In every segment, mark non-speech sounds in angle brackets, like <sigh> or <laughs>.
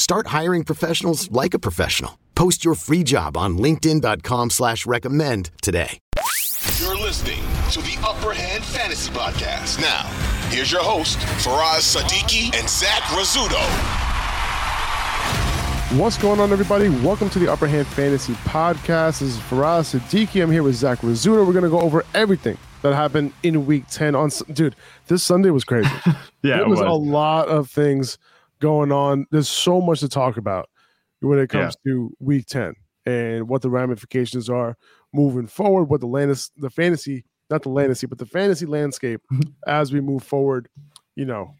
Start hiring professionals like a professional. Post your free job on LinkedIn.com slash recommend today. You're listening to the Upper Hand Fantasy Podcast. Now, here's your host, Faraz Sadiki and Zach Rizzuto. What's going on, everybody? Welcome to the Upper Hand Fantasy Podcast. This is Faraz Sadiki. I'm here with Zach Rizzuto. We're going to go over everything that happened in week 10 on dude this sunday was crazy <laughs> yeah it was, was, a lot of things going on. There's so much to talk about when it comes yeah. to week 10 and what the ramifications are moving forward what the landis the fantasy not the fantasy but the fantasy landscape mm-hmm. as we move forward you know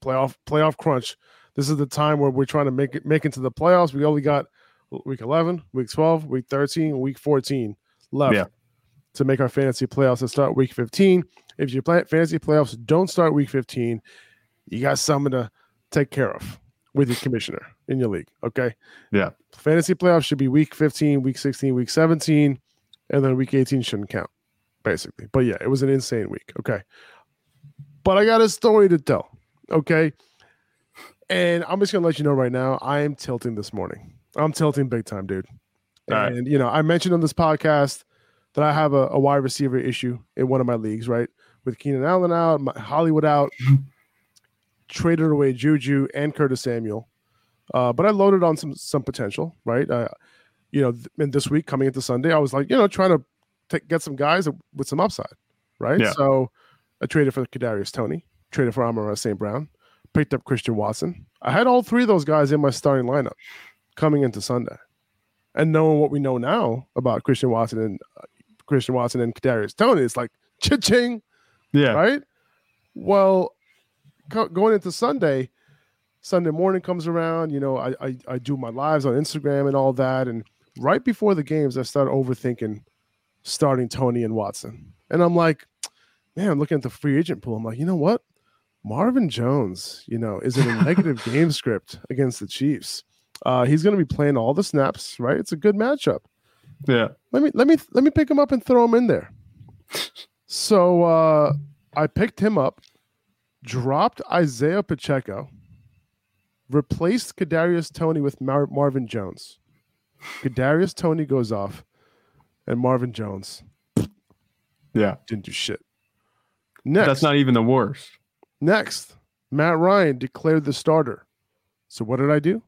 playoff playoff crunch. This is the time where we're trying to make it make into the playoffs. We only got week 11 week 12 week 13 week 14 left yeah. to make our fantasy playoffs to start week 15. If your fantasy playoffs don't start week 15, you got something to take care of with your commissioner in your league. Okay. Yeah. Fantasy playoffs should be week 15, week 16, week 17, and then week 18 shouldn't count, basically. But yeah, it was an insane week. Okay. But I got a story to tell. Okay. And I'm just going to let you know right now, I am tilting this morning. I'm tilting big time, dude. Right. And, you know, I mentioned on this podcast that I have a, a, wide receiver issue in one of my leagues, right? With Keenan Allen out, Hollywood out, <laughs> traded away Juju and Curtis Samuel. Uh, but I loaded on some some potential, right? Uh, you know, th- this week coming into Sunday, I was like, you know, trying to take, get some guys with some upside, right? Yeah. So I traded for Kadarius Toney, traded for Amon-Ra St. Brown, picked up Christian Watson. I had all three of those guys in my starting lineup coming into Sunday. And knowing what we know now about Christian Watson and uh, Christian Watson and Kadarius Toney, It's like cha-ching, yeah, right. Well, going into Sunday, Sunday morning comes around. You know, I, I I do my lives on Instagram and all that, and right before the games, I start overthinking starting Toney and Watson, and I'm like, man, I'm looking at the free agent pool. I'm like, you know what? Marvin Jones, you know, is in a <laughs> negative game script against the Chiefs. Uh, he's going to be playing all the snaps, right? It's a good matchup. Yeah. Let me let me let me pick him up and throw him in there. so uh I picked him up, dropped Isaiah Pacheco, replaced Kadarius Toney with Mar- Marvin Jones. Kadarius Tony goes off, and Marvin Jones, yeah, didn't do shit. Next, that's not even the worst. Next, Matt Ryan declared the starter. So what did I do?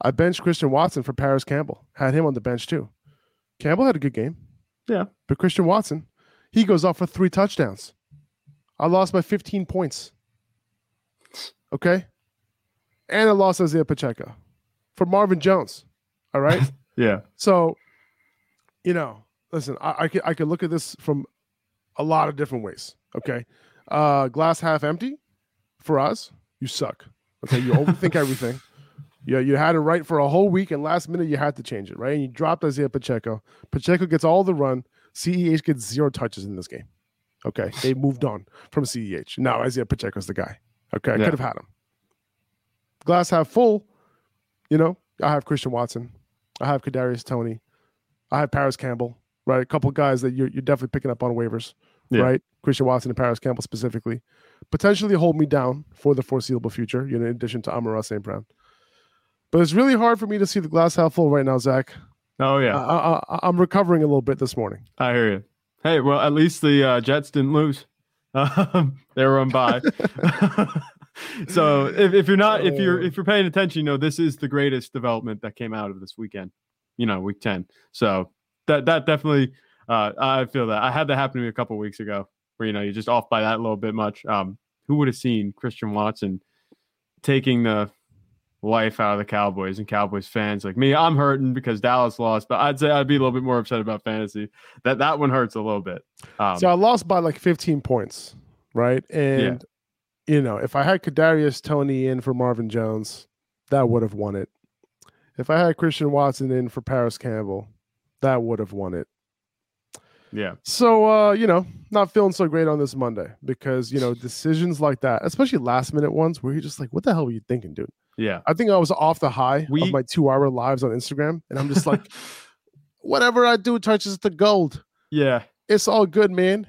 I benched Christian Watson for Parris Campbell. Had him on the bench too. Campbell had a good game. Yeah. But Christian Watson, he goes off for three touchdowns. I lost by 15 points. Okay. And I lost Isaiah Pacheco for Marvin Jones. All right. <laughs> yeah. So, you know, listen, I, I could I could look at this from a lot of different ways. Okay. Uh glass half empty for us, you suck. Okay. You overthink <laughs> everything. You, you had it right for a whole week, and last minute you had to change it, right? And you dropped Isaiah Pacheco. Pacheco gets all the run. CEH gets zero touches in this game. Okay. They moved on from CEH. Now Isaiah Pacheco's the guy. Okay. I Yeah. could have had him. Glass half full, you know, I have Christian Watson. I have Kadarius Toney. I have Parris Campbell, right? A couple guys that you're, you're definitely picking up on waivers, Yeah. right? Christian Watson and Parris Campbell specifically, potentially hold me down for the foreseeable future, you know, in addition to Amon-Ra St. Brown. But it's really hard for me to see the glass half full right now, Zach. Oh yeah, I, I, I'm recovering a little bit this morning. I hear you. Hey, well, at least the uh, Jets didn't lose. <laughs> Um, they were on by. <laughs> so if, if you're not if you're if you're paying attention, you know this is the greatest development that came out of this weekend. You know, week ten. So that that definitely uh, I feel that I had that happen to me a couple weeks ago, where you know you're just off by that little bit much. Um, who would have seen Christian Watson taking the life out of the Cowboys and Cowboys fans like me? I'm hurting because Dallas lost, but I'd say I'd be a little bit more upset about fantasy. That that one hurts a little bit. Um, so I lost by like 15 points, right? And you know, if I had Kadarius Toney in for Marvin Jones, that would have won it. If I had Christian Watson in for Parris Campbell, that would have won it. yeah, So uh, you know, not feeling so great on this Monday because you know, decisions like that, especially last minute ones where you're just like, what the hell were you thinking, dude? Yeah. I think I was off the high We- of my two hour lives on Instagram, and I'm just like, <laughs> whatever I do touches the gold. Yeah. It's all good, man.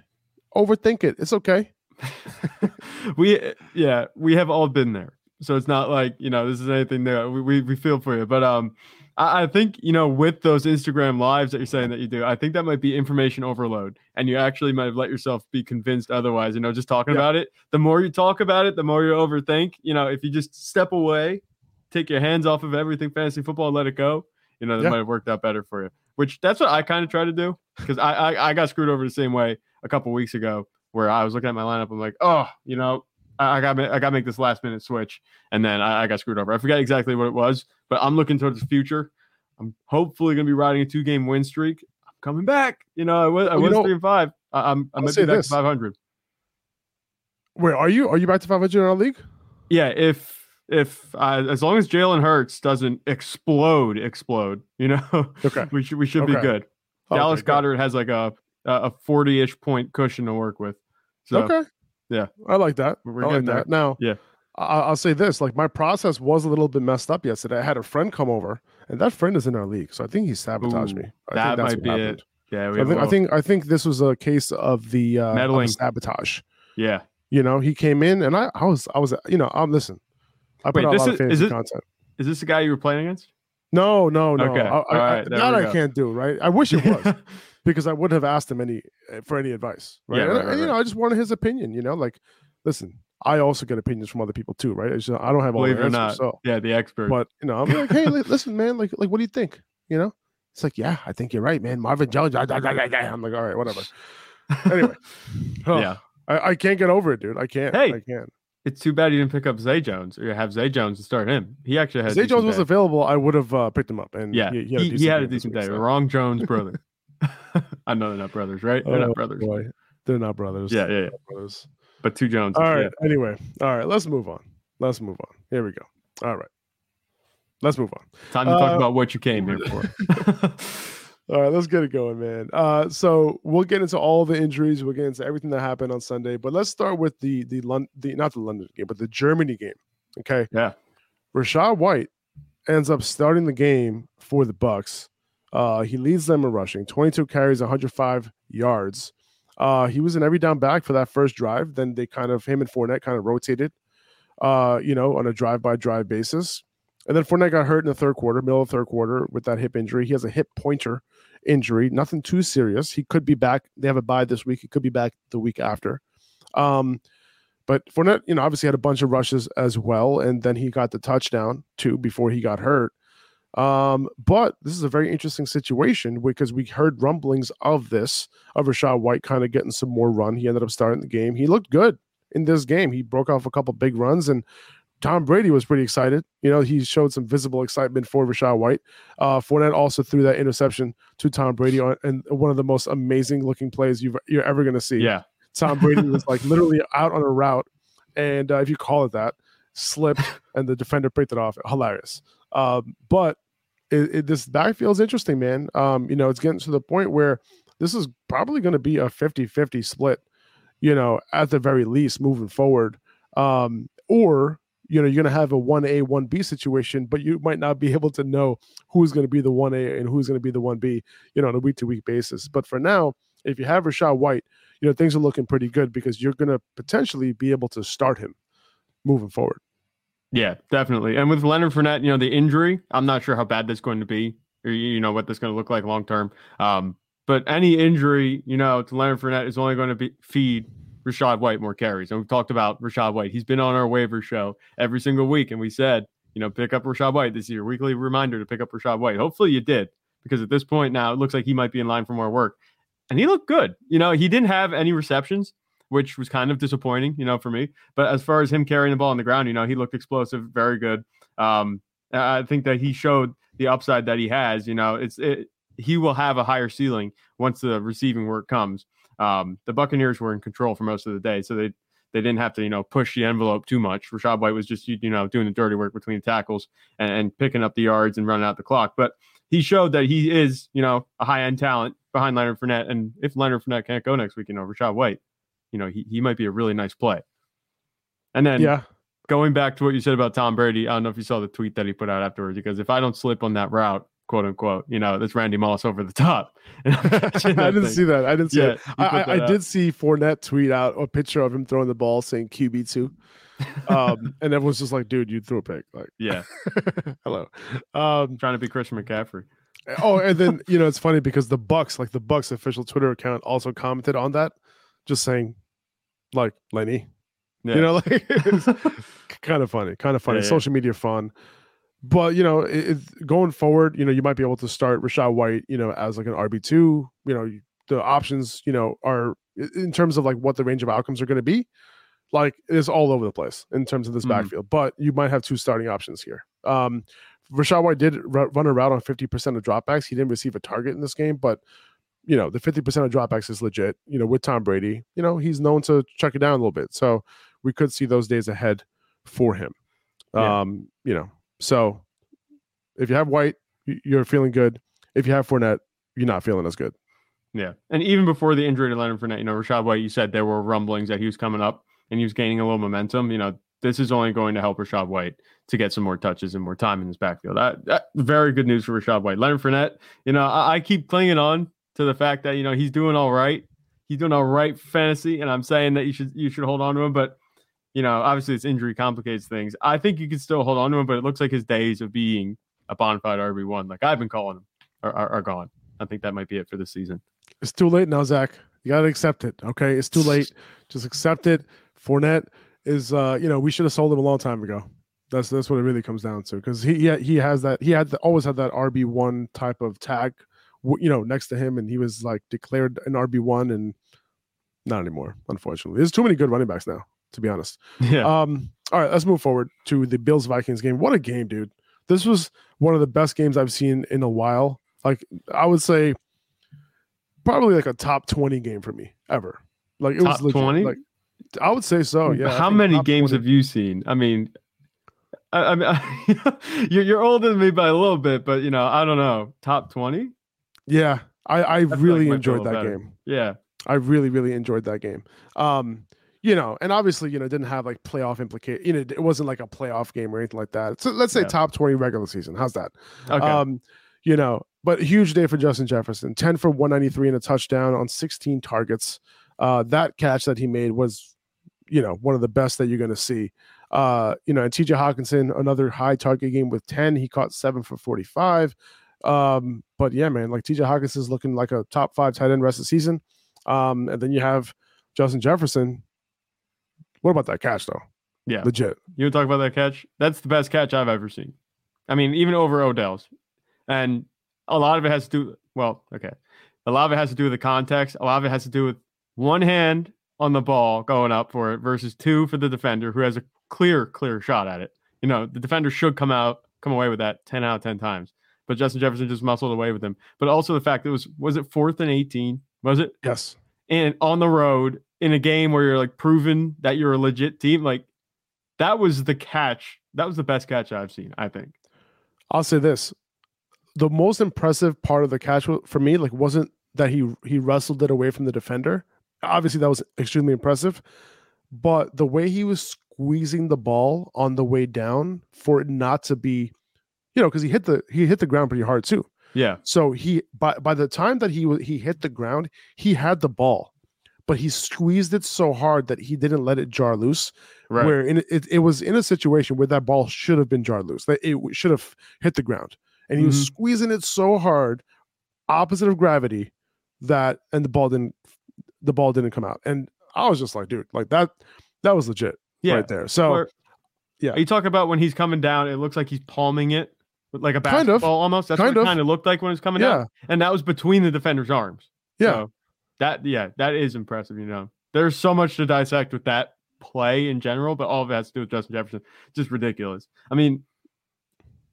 Overthink it. It's okay. <laughs> we yeah, we have all been there. So it's not like, you know, this is anything that we, we, we feel for you. But um I, think, you know, with those Instagram lives that you're saying that you do, I think that might be information overload. And you actually might have let yourself be convinced otherwise, you know, just talking Yeah. about it. The more you talk about it, the more you overthink. You know, if you just step away, take your hands off of everything fantasy football let it go, you know, that Yeah. might have worked out better for you. Which that's what I kind of try to do. Because I, I I got screwed over the same way a couple weeks ago where I was looking at my lineup. I'm like, oh, you know, I, I got I got to make this last minute switch, and then I, I got screwed over. I forget exactly what it was, but I'm looking towards the future. I'm hopefully going to be riding a two game win streak. I'm coming back. You know, I was I Well, was know, three and five. I, I'm I I'll might be back this. to 500. Where are you? Are you back to 500 in our league? Yeah, if if uh, as long as Jalen Hurts doesn't explode, explode, you know, Okay. <laughs> we should we should be good. Okay, Dallas. Goedert has like a a 40 ish point cushion to work with. So okay. yeah. I like that. We're I like that. Now, Yeah. I- I'll say this: like my process was a little bit messed up yesterday. I had a friend come over, and that friend is in our league, so I think he sabotaged Ooh, me. I that might be it. yeah, we I think, I think I think this was a case of the uh, of the Meddling. sabotage. yeah. You know, he came in, and I, I was, I was, you know, I'm listen. I put Wait, out a this lot of is- is it- content. Is this the guy you were playing against? No, no, no. Okay, I, I, right, that I can't do. Right? I wish it was <laughs> because I would have asked him any for any advice. Right? Yeah, And, right, and, right, you know. I just wanted his opinion. You know, like, listen, I also get opinions from other people too, right? Just, I don't have all Believe the it or answers, not. so Yeah, the expert. but you know, I'm like, hey, li- listen, man, like, like, what do you think? You know, it's like, yeah, I think you're right, man. Marvin Jones. da. I'm like, all right, whatever. Anyway, <laughs> oh, yeah. I, I can't get over it, dude. I can't. Hey, I can't. It's too bad you didn't pick up Zay Jones or have Zay Jones and start him. He actually had a Zay decent Jones was day. available. I would have uh, picked him up, and Yeah, he, he, he he had a decent day. Wrong Jones <laughs> brother. <laughs> I know they're not brothers, right? They're Oh, not brothers. boy. They're not brothers. Yeah, yeah, yeah. brothers. But two Jones. All right. Anyway, all right. Let's move on. Let's move on. Here we go. All right. Let's move on. Time to talk Uh, about what you came here for. <laughs> All right, let's get it going, man. Uh, so we'll get into all the injuries. We'll get into everything that happened on Sunday, but let's start with the the Lon- the not the London game, but the Germany game. Okay. Yeah. Rachaad White ends up starting the game for the Bucs. Uh, he leads them in rushing, 22 carries, 105 yards. Uh, he was an every down back for that first drive. Then they kind of him and Fournette kind of rotated, uh, you know, on a drive by drive basis. And then Fournette got hurt in the third quarter, middle of the third quarter, with that hip injury. He has a hip pointer injury, nothing too serious. He could be back. They have a bye this week. He could be back the week after. Um, but Fournette, you know, obviously had a bunch of rushes as well, and then he got the touchdown too before he got hurt. Um, but this is a very interesting situation because we heard rumblings of this of Rachaad White kind of getting some more run. He ended up starting the game. He looked good in this game. He broke off a couple big runs, and Tom Brady was pretty excited. You know, he showed some visible excitement for Rachaad White. Uh, Fournette also threw that interception to Tom Brady on, and one of the most amazing looking plays you've, you're ever going to see. yeah. Tom Brady <laughs> was like literally out on a route, and uh, if you call it that, slipped, and the defender picked it off. Hilarious. Um, but it, it, this backfield is interesting, man. Um, you know, it's getting to the point where this is probably going to be a 50 50 split, you know, at the very least moving forward. Um, or, you know, you're going to have a 1A, 1B situation, but you might not be <laughs> able to know who's going to be the 1A and who's going to be the 1B, you know, on a week to week basis. But for now, if you have Rachaad White, you know things are looking pretty good because you're going to potentially be able to start him moving forward. Yeah, definitely. And with Leonard Fournette, you know, the injury, I'm not sure how bad that's going to be, or you know what that's going to look like long term. Um, but any injury, you know, to Leonard Fournette is only going to be feed Rachaad White more carries. And we've talked about Rachaad White. He's been on our waiver show every single week, and we said, you know, pick up Rachaad White this year. Weekly reminder to pick up Rachaad White. Hopefully you did, because at this point now it looks like he might be in line for more work. And he looked good. You know, he didn't have any receptions, which was kind of disappointing, you know, for me. But as far as him carrying the ball on the ground, you know, he looked explosive, very good. Um, I think that he showed the upside that he has. You know, it's it, he will have a higher ceiling once the receiving work comes. Um, the Buccaneers were in control for most of the day, so they they didn't have to you know push the envelope too much. Rachaad White was just you know doing the dirty work between the tackles and, and picking up the yards and running out the clock. But he showed that he is you know a high end talent behind Leonard Fournette, and if Leonard Fournette can't go next week, you know Rachaad White, you know he he might be a really nice play. And then Yeah, going back to what you said about Tom Brady, I don't know if you saw the tweet that he put out afterwards. Because if I don't slip on that route, quote unquote, you know, that's Randy Moss over the top. <laughs> <laughs> I didn't thing. see that. I didn't see Yeah, it. I, I did see Fournette tweet out a picture of him throwing the ball saying QB two, <laughs> um, and everyone's just like, "Dude, you threw a pick." Like, Yeah, hello. Um, trying to be Christian McCaffrey. oh, and then you know it's funny because the Bucs, like the Bucs official Twitter account, also commented on that, just saying, like Lenny, Yeah. you know, like <laughs> it's <laughs> kind of funny, kind of funny. Yeah, yeah. Social media fun, but you know, it, it- going forward, you know, you might be able to start Rachaad White, you know, as like an RB two. You know, the options, you know, are in terms of like what the range of outcomes are going to be. Like it's all over the place in terms of this Mhm. backfield, but you might have two starting options here. Um, Rachaad White did ru- run a route on 50% of dropbacks. He didn't receive a target in this game, but you know, the 50% of dropbacks is legit. You know, with Tom Brady, you know, he's known to check it down a little bit. So we could see those days ahead for him. Yeah. Um, you know, so if you have White, you're feeling good. If you have Fournette, you're not feeling as good. Yeah. And even before the injury to Leonard Fournette, you know, Rachaad White, you said there were rumblings that he was coming up and he was gaining a little momentum. You know, this is only going to help Rachaad White to get some more touches and more time in his backfield. That, that very good news for Rachaad White. Leonard Fournette, you know, I, I keep clinging on to the fact that, you know, he's doing all right. He's doing all right fantasy. And I'm saying that you should you should hold on to him. But, you know, obviously this injury complicates things. I think you can still hold on to him, but it looks like his days of being a bona fide RB1, like I've been calling him, are, are, are gone. I think that might be it for this season. It's too late now, Zach. You gotta accept it. Okay, it's too late. <laughs> Just accept it. Fournette is, uh, you know, we should have sold him a long time ago. That's that's what it really comes down to because he he, has that he had the, always had that RB one type of tag, you know, next to him, and he was like declared an RB one, and not anymore. Unfortunately, there's too many good running backs now. To be honest. Yeah. Um, all right, let's move forward to the Bills Vikings game. What a game, dude. This was one of the best games I've seen in a while. Like I would say probably like a top 20 game for me ever. Like it was Top legit. 20? Like I would say so. Yeah. How many games 20. have you seen? I mean, I, I mean, <laughs> you're you're older than me by a little bit, but you know, I don't know. Top twenty? Yeah. I, I like really a enjoyed that better. game. Yeah, I really, really enjoyed that game. Um, you know, and obviously, you know, didn't have like playoff implication. You know, it wasn't like a playoff game or anything like that. So let's say Yeah. top 20 regular season. How's that? okay, Um, you know, but huge day for Justin Jefferson. 10 for 193 and a touchdown on 16 targets. Uh, that catch that he made was, you know, one of the best that you're going to see. Uh, you know, and TJ Hockenson, another high target game with 10. He caught seven for 45. Um, but yeah, man, like TJ Hockenson is looking like a top five tight end rest of the season. Um, and then you have Justin Jefferson. What about that catch though? yeah. Legit. You want to talk about that catch? That's the best catch I've ever seen. I mean, even over Odell's, and a lot of it has to do. Well, okay, a lot of it has to do with the context. A lot of it has to do with one hand on the ball going up for it versus two for the defender who has a clear, clear shot at it. You know, the defender should come out, come away with that ten out of ten times. But Justin Jefferson just muscled away with him. But also the fact that it was was it fourth and eighteen? Was it? Yes. and on the road in a game where you're like proven that you're a legit team, like that was the catch. That was the best catch I've seen. I think. I'll say this: the most impressive part of the catch for me, like, wasn't that he he wrestled it away from the defender. Obviously, that was extremely impressive, but the way he was squeezing the ball on the way down for it not to be, you know, because he hit the he hit the ground pretty hard too. Yeah. So he by by the time that he he hit the ground, he had the ball, but he squeezed it so hard that he didn't let it jar loose. Right. Where in, it, it was in a situation where that ball should have been jarred loose. That it should have hit the ground, and he was Mhm. squeezing it so hard, opposite of gravity, that and the ball didn't the ball didn't come out. And I was just like, dude, like that that was legit yeah. right there. So Or- yeah. Are you talking about when he's coming down? It looks like he's palming it like a Kind of. basketball almost. That's Kind what of. it kind of looked like when it was coming yeah, down. And that was between the defender's arms. yeah, So that yeah, that is impressive, you know. There's so much to dissect with that play in general, but all of it has to do with Justin Jefferson. Just ridiculous. I mean,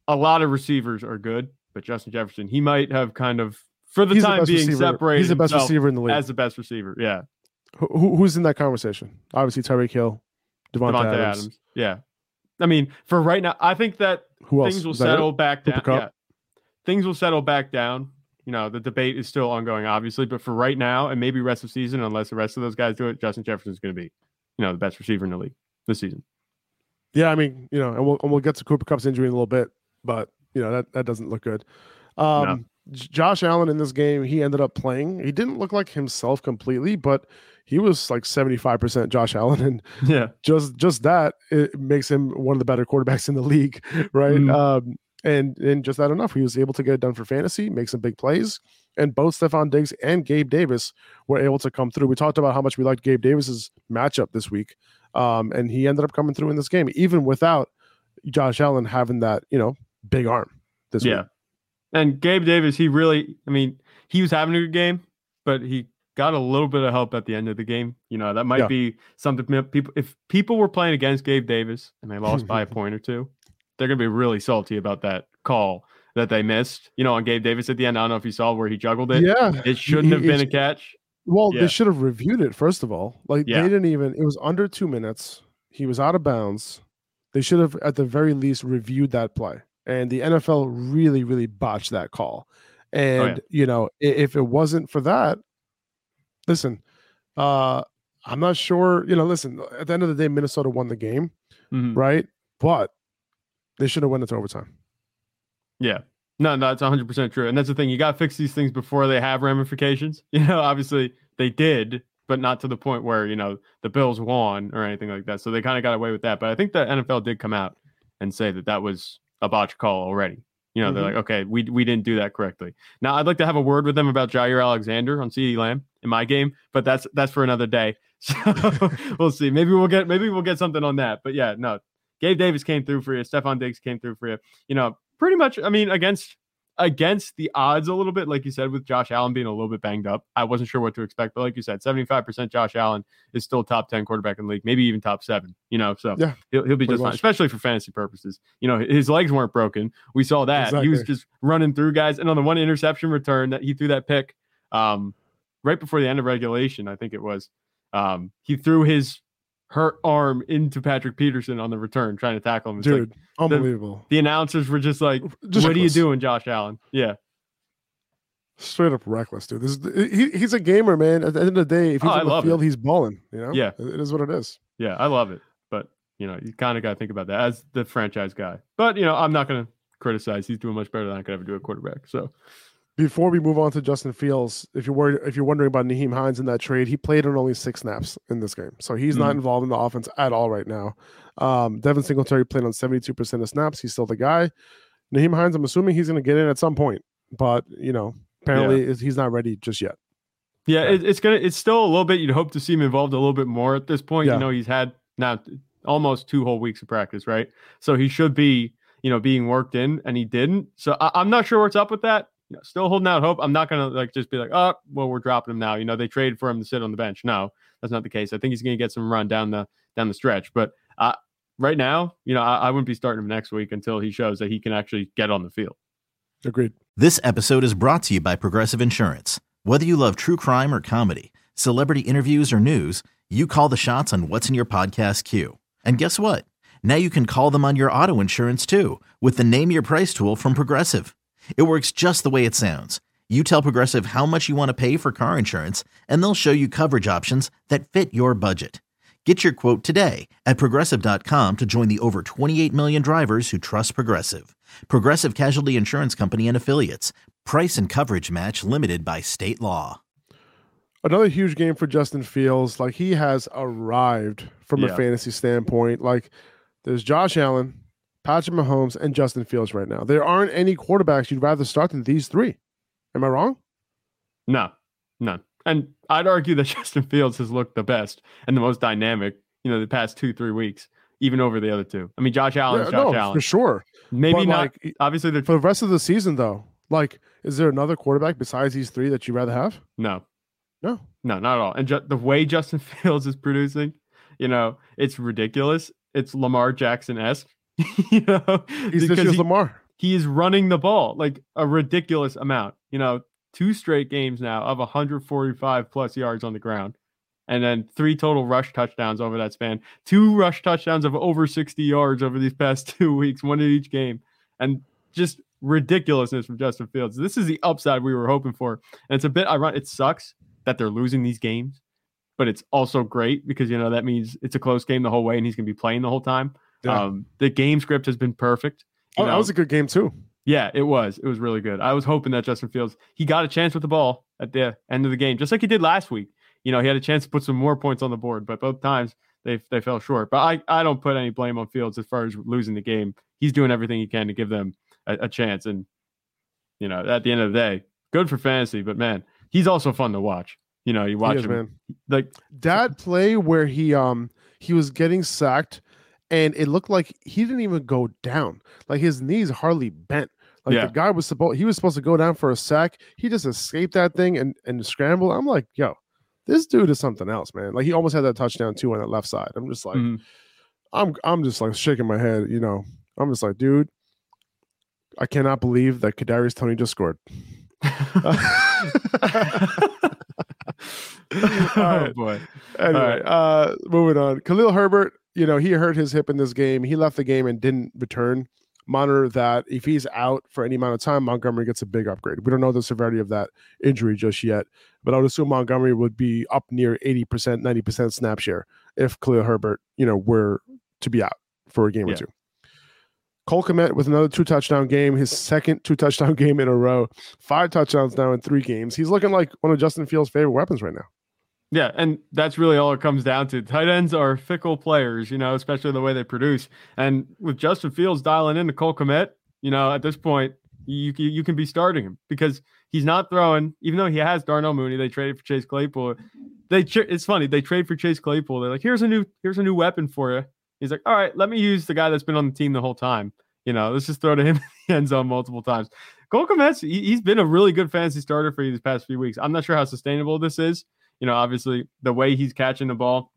a lot of receivers are good, but Justin Jefferson, he might have kind of for the he's time best being receiver. separated He's the best receiver in the league. as the best receiver. Yeah. Who, who- who's in that conversation? Obviously, Tyreek Hill, Davante, Davante Adams. Adams. Yeah. I mean, for right now, I think that Who else? things will that it? settle back down. Yeah. Things will settle back down. You know, the debate is still ongoing, obviously, but for right now, and maybe rest of season, unless the rest of those guys do it, Justin Jefferson is going to be, you know, the best receiver in the league this season. Yeah, I mean, you know, and we'll and we'll get to Cooper Kupp's injury in a little bit, but you know that that doesn't look good. Um, J- Josh Allen in this game, he ended up playing. He didn't look like himself completely, but he was like seventy five percent Josh Allen, and Yeah. just just that it makes him one of the better quarterbacks in the league, <laughs> right? Mhm. Um, and and just that enough, he was able to get it done for fantasy, make some big plays, and both Stefon Diggs and Gabe Davis were able to come through. We talked about how much we liked Gabe Davis's matchup this week, um, and he ended up coming through in this game, even without Josh Allen having that you know big arm this Yeah. week. And Gabe Davis, he really, I mean, he was having a good game, but he got a little bit of help at the end of the game. You know, that might Yeah. be something people, if people were playing against Gabe Davis and they lost by a <laughs> point or two, they're going to be really salty about that call that they missed. You know, on Gabe Davis at the end. I don't know if you saw where he juggled it. Yeah, It shouldn't he- have been a catch. Well, Yeah. they should have reviewed it first of all. Like Yeah. they didn't even. It was under two minutes. He was out of bounds. They should have, at the very least, reviewed that play. And the NFL really, really botched that call. And you know, if it wasn't for that, listen, uh, I'm not sure. You know, listen. At the end of the day, Minnesota won the game, Mhm. right? But they should have went into overtime. Yeah. No, no, it's 100% true. And that's the thing. You got to fix these things before they have ramifications. <laughs> You know, obviously they did, but not to the point where, you know, the Bills won or anything like that. So they kind of got away with that. But I think the NFL did come out and say that that was a botch call already. You know, they're Mhm. like, okay, we, we didn't do that correctly. Now, I'd like to have a word with them about Jaire Alexander on CeeDee Lamb in my game, but that's that's for another day. <laughs> So <laughs> we'll see. Maybe we'll get maybe we'll get something on that. But yeah, no, Gabe Davis came through for you. Stefon Diggs came through for you. You know, pretty much. I mean, against against the odds a little bit, like you said, with Josh Allen being a little bit banged up. I wasn't sure what to expect, but like you said, seventy five percent Josh Allen is still top ten quarterback in the league, maybe even top seven. You know, so Yeah, he'll, he'll be just fine, especially for fantasy purposes. You know, his legs weren't broken. We saw that he was just running through guys, and on the one interception return that he threw that pick, um, right before the end of regulation, I think it was. Um, he threw his hurt arm into Patrick Peterson on the return, trying to tackle him. It's like, Dude, unbelievable. the announcers were just like, Just <laughs> "What are you doing, Josh Allen?" Yeah, Straight up reckless, dude. This is, he, he's a gamer, man. At the end of the day, if he's Oh, on the field, it. he's balling. You know, Yeah. it is what it is. yeah, I love it. But you know, you kind of got to think about that as the franchise guy. But you know, I'm not going to criticize. He's doing much better than I could ever do a quarterback. So Before we move on to Justin Fields, if you're worried, if you're wondering about Nyheim Hines in that trade, he played on only six snaps in this game, so he's not Mhm. involved in the offense at all right now. Um, Devin Singletary played on 72% of snaps. He's still the guy. Nyheim Hines, I'm assuming he's going to get in at some point, but you know, apparently is- he's not ready just yet. Yeah, Yeah. it, it's gonna. It's still a little bit. You'd hope to see him involved a little bit more at this point. Yeah. You know, he's had now almost two whole weeks of practice, right? So he should be, you know, being worked in, and he didn't. So I, I'm not sure what's up with that. You know, still holding out hope. I'm not gonna like just be like, oh, well, we're dropping him now. You know, they traded for him to sit on the bench. No, that's not the case. I think he's gonna get some run down the down the stretch. But uh, right now, you know, I, I wouldn't be starting him next week until he shows that he can actually get on the field. Agreed. This episode is brought to you by Progressive Insurance. Whether you love true crime or comedy, celebrity interviews or news, you call the shots on what's in your podcast queue. And guess what? Now you can call them on your auto insurance too with the Name Your Price tool from Progressive. It works just the way it sounds. You tell Progressive how much you want to pay for car insurance, and they'll show you coverage options that fit your budget. Get your quote today at progressive.com to join the over 28 million drivers who trust Progressive. Progressive Casualty Insurance Company and Affiliates. Price and coverage match limited by state law. another huge game for Justin Fields. Like he has arrived from Yeah. a fantasy standpoint. Like there's Josh Allen, Patrick Mahomes, and Justin Fields right now. There aren't any quarterbacks you'd rather start than these three. Am I wrong? No, none. And I'd argue that <laughs> Justin Fields has looked the best and the most dynamic, you know, the past two, three weeks, even over the other two. I mean, Josh Allen, Yeah, Josh no, Allen. for sure. Maybe But, not. like, obviously, For the rest of the season, though, like, is there another quarterback besides these three that you'd rather have? no, No. no, not at all. And ju- the way Justin <laughs> Fields is producing, you know, it's ridiculous. It's Lamar Jackson esque, <laughs> you know, He's this because year's he- Lamar. he is running the ball like a ridiculous amount. You know, two straight games now of 145 plus yards on the ground, and then three total rush touchdowns over that span. Two rush touchdowns of over 60 yards over these past <laughs> two weeks, one in each game, and just ridiculousness from Justin Fields. This is the upside we were hoping for, and it's a bit ironic. It sucks that they're losing these games, but it's also great because you know that means it's a close game the whole way, and he's going to be playing the whole time. Yeah. Um, the game script has been perfect. Oh, that was a good game too. Yeah, it was. It was really good. I was hoping that Justin Fields he got a chance with the ball at the end of the game, just like he did last week. You know, he had a chance to put some more points on the board, but both times they they fell short. But I I don't put any blame on Fields as far as losing the game. He's doing everything he can to give them a, a chance, and you know, at the end of the day, good for fantasy. But man, he's also fun to watch. You know, you watch is, him man. like That play where he um he was getting sacked and it looked like he didn't even go down. Like his knees hardly bent. Like Yeah. the guy was supposed he was supposed to go down for a sack. He just escaped that thing and and scrambled. I'm like, yo, this dude is something else, man. Like he almost had that touchdown too on that left side. I'm just like, mhm. I'm I'm just like shaking my head, you know. I'm just like, dude, I cannot believe that Kadarius Toney just scored. <laughs> <laughs> oh boy. Anyway, right. uh, moving on. Khalil Herbert, you know, he hurt his hip in this game. He left the game and didn't return. Monitor that. If he's out for any amount of time, Montgomery gets a big upgrade. We don't know the severity of that injury just yet, but I would assume Montgomery would be up near 80%, 90% snap share if Khalil Herbert, you know, were to be out for a game Yeah. or two. Cole Kmet with another two touchdown game, his second two touchdown <laughs> game in a row, five touchdowns now in three games. He's looking like one of Justin Fields' favorite weapons right now. Yeah, and that's really all it comes down to. Tight ends are fickle players, you know, especially the way they produce. And with Justin Fields dialing in to Cole Kmet, you know, at this point, you you can be starting him because he's not throwing. Even though he has Darnell Mooney, they traded for Chase Claypool. They it's funny they trade for Chase Claypool. They're like, here's a new here's a new weapon for you. He's like, all right, let me use the guy that's been on the team the whole time. You know, let's just throw to him <laughs> in the end zone multiple times. Cole Kmet, he, he's been a really good fantasy starter for you these past few weeks. I'm not sure how sustainable this is. You know, obviously the way he's catching the ball,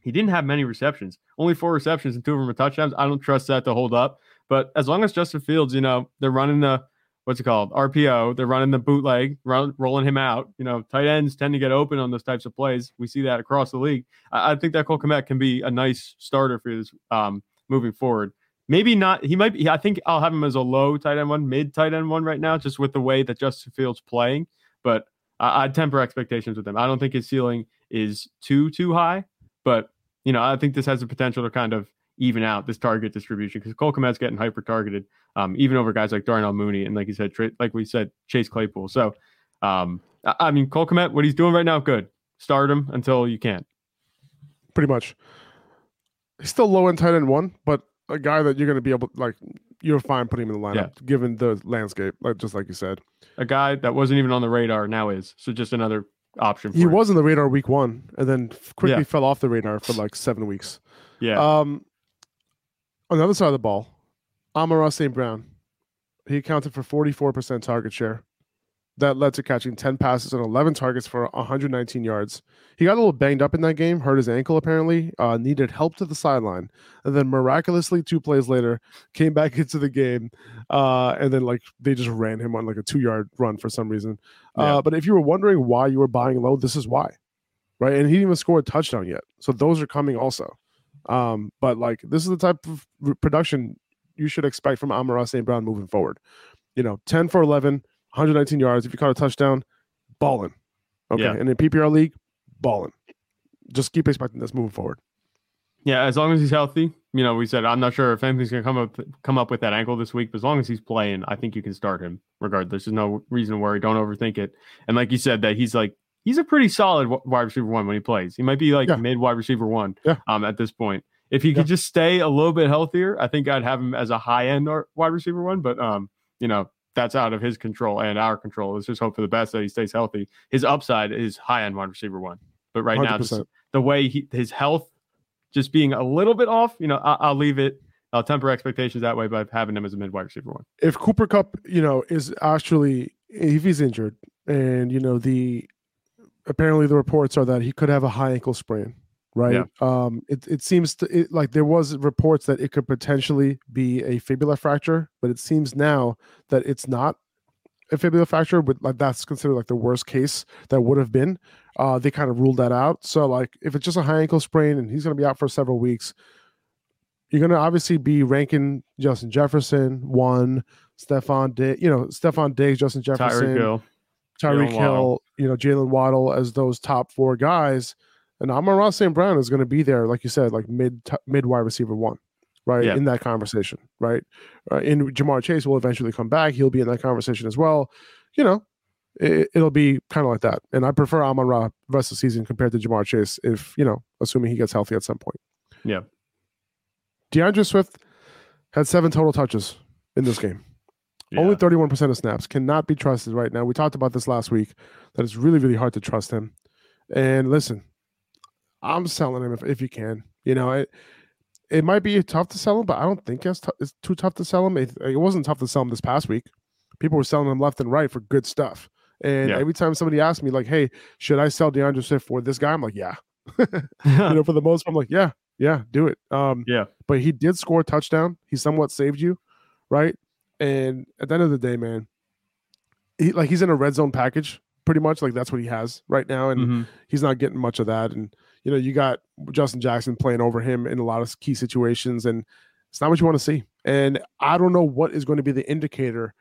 he didn't have many receptions, only four receptions and two of them were touchdowns. I don't trust that to hold up. But as long as Justin Fields, you know, they're running the what's it called RPO, they're running the bootleg, run, rolling him out. You know, tight ends tend to get open on those types of plays. We see that across the league. I, I think that Cole Kmet can be a nice starter for this um, moving forward. Maybe not. He might be. I think I'll have him as a low tight end one, mid tight end one right now, just with the way that Justin Fields playing. But I, I'd temper expectations with him. I don't think his ceiling is too too high, but you know I think this has the potential to kind of even out this target distribution because Cole Kmet's getting hyper targeted, um, even over guys like Darnell Mooney and like you said, tra- like we said, Chase Claypool. So, um, I, I mean, Cole Kmet, what he's doing right now, good. Start him until you can't. pretty much. He's still low in tight end one, but a guy that you're going to be able, like, you're fine putting him in the lineup given the landscape, like just like you said. A guy that wasn't even on the radar now is. So just another option. For He him. was on the radar week one, and then quickly Yeah. fell off the radar for like seven weeks. Yeah. Um, on the other side of the ball, Amon-Ra St. Brown, he accounted for 44% target share. That led to catching 10 passes and 11 targets for 119 yards. He got a little banged up in that game, hurt his ankle apparently, uh, needed help to the sideline, and then miraculously, two plays later, came back <laughs> into the game, uh, and then like they just ran him on like a two yard run for some reason. Yeah. Uh, but if you were wondering why you were buying low, this is why, right? And he didn't even score a touchdown yet, so those are coming also. Um, but like this is the type of production you should expect from Amon-Ra St. Brown moving forward. You know, 10 for 11, 119 yards. If you caught a touchdown, balling. Okay. Yeah. And in PPR league, balling. Just keep expecting this moving forward. Yeah, as long as he's healthy, you know, we said I'm not sure if anything's gonna come up come up with that ankle this week, but as long as he's playing, I think you can start him regardless. There's no reason to worry. Don't overthink it. And like you said, that he's like he's a pretty solid wide receiver one when he plays. He might be like Yeah. mid wide receiver one Yeah. um, at this point. If he could just stay a little bit healthier, I think I'd have him as a high end or wide receiver one. But um, you know, that's out of his control and our control. Let's just hope for the best that he stays healthy. His upside is high end wide receiver one. But right now, just the way he his health just being a little bit off, you know, I, I'll leave it. I'll temper expectations that way by having him as a mid wide receiver one. if Cooper Kupp, you know, is actually if he's injured, and you know the apparently the reports are that he could have a high ankle sprain, right? Yeah. Um, it it seems to it, like there was reports that it could potentially be a fibula fracture, but it seems now that it's not a fibula fracture, but like that's considered like the worst case that would have been. Uh, they kind of ruled that out. So like if it's just a high ankle sprain and he's going to be out for several weeks, you're going to obviously be ranking Justin Jefferson one, Stefon Diggs, you know, Stefon Diggs, Justin Jefferson, Tyreek Hill. Tyreek Hill, Waddle. you know, Jaylen Waddle as those top four guys. And Amon Ross St. Brown is going to be there, like you said, like mid t- mid wide receiver one, right? Yeah. In that conversation, right? Uh, and Ja'Marr Chase will eventually come back. He'll be in that conversation as well. You know, it, it'll be kind of like that. And I prefer Amon Ra rest of the season compared to Ja'Marr Chase, if, you know, assuming he gets healthy at some point. Yeah. D'Andre Swift had seven total touches in this game. Only 31% of snaps cannot be trusted right now. We talked about this last week that it's really, really hard to trust him. And listen, I'm selling him if, if you can. You know, it it might be tough to sell him, but I don't think it's, tou- it's too tough to sell him. It, it wasn't tough to sell him this past week. People were selling him left and right for good stuff. And Yeah. every time somebody asked me, like, hey, should I sell D'Andre Swift for this guy? I'm like, yeah. <laughs> you know, <laughs> for the most part, I'm like, yeah, yeah, do it. Um, Yeah. But he did score a touchdown. He somewhat saved you, right? And at the end of the day, man, he like he's in a red zone package, pretty much. Like that's what he has right now, and Mhm. he's not getting much of that. And you know, you got Justin Jackson playing over him in a lot of key situations, and it's not what you want to see. And I don't know what is going to be the indicator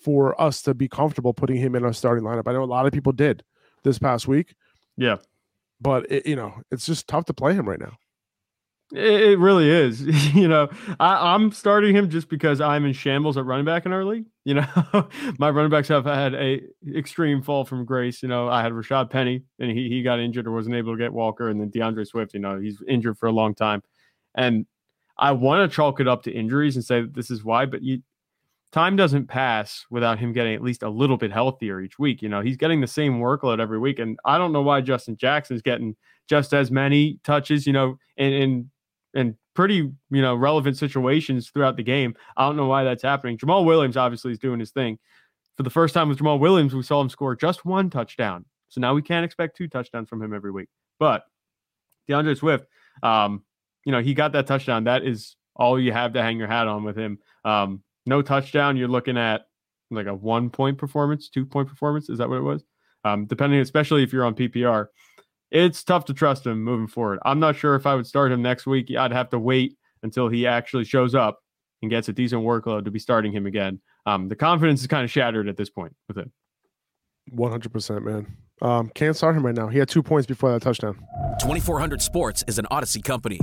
for us to be comfortable putting him in our starting lineup. I know a lot of people did this past week, Yeah. but it, you know, it's just tough to play him right now. It, really is. <laughs> you know, I, I'm starting him just because I'm in shambles at running back in our league. You know, <laughs> my running backs have had a extreme fall from grace. You know, I had Rashad Penny and he, he got injured or wasn't able to get Walker, and then D'Andre Swift. You know, he's injured for a long time, and I want to chalk it up to injuries and say this is why. But you, time doesn't pass without him getting at least a little bit healthier each week. You know, he's getting the same workload every week, and I don't know why Justin Jackson's getting just as many touches. You know, in in in pretty you know relevant situations throughout the game. I don't know why that's happening. Jamaal Williams obviously is doing his thing. For the first time with Jamaal Williams, we saw him score just one touchdown. So now we can't expect two touchdowns from him every week. But D'Andre Swift, um, you know, he got that touchdown. That is all you have to hang your hat on with him. Um, no touchdown, you're looking at like a one point performance, two point performance. Is that what it was? Um, depending, especially if you're on PPR it's tough to trust him moving forward. I'm not sure if I would start him next week. I'd have to wait until he actually shows up and gets a decent workload to be starting him again. Um, the confidence is kind of shattered at this point with him. One hundred percent, man. Um, can't start him right now. He had two points before that touchdown. 2400 Sports is an Audacy company.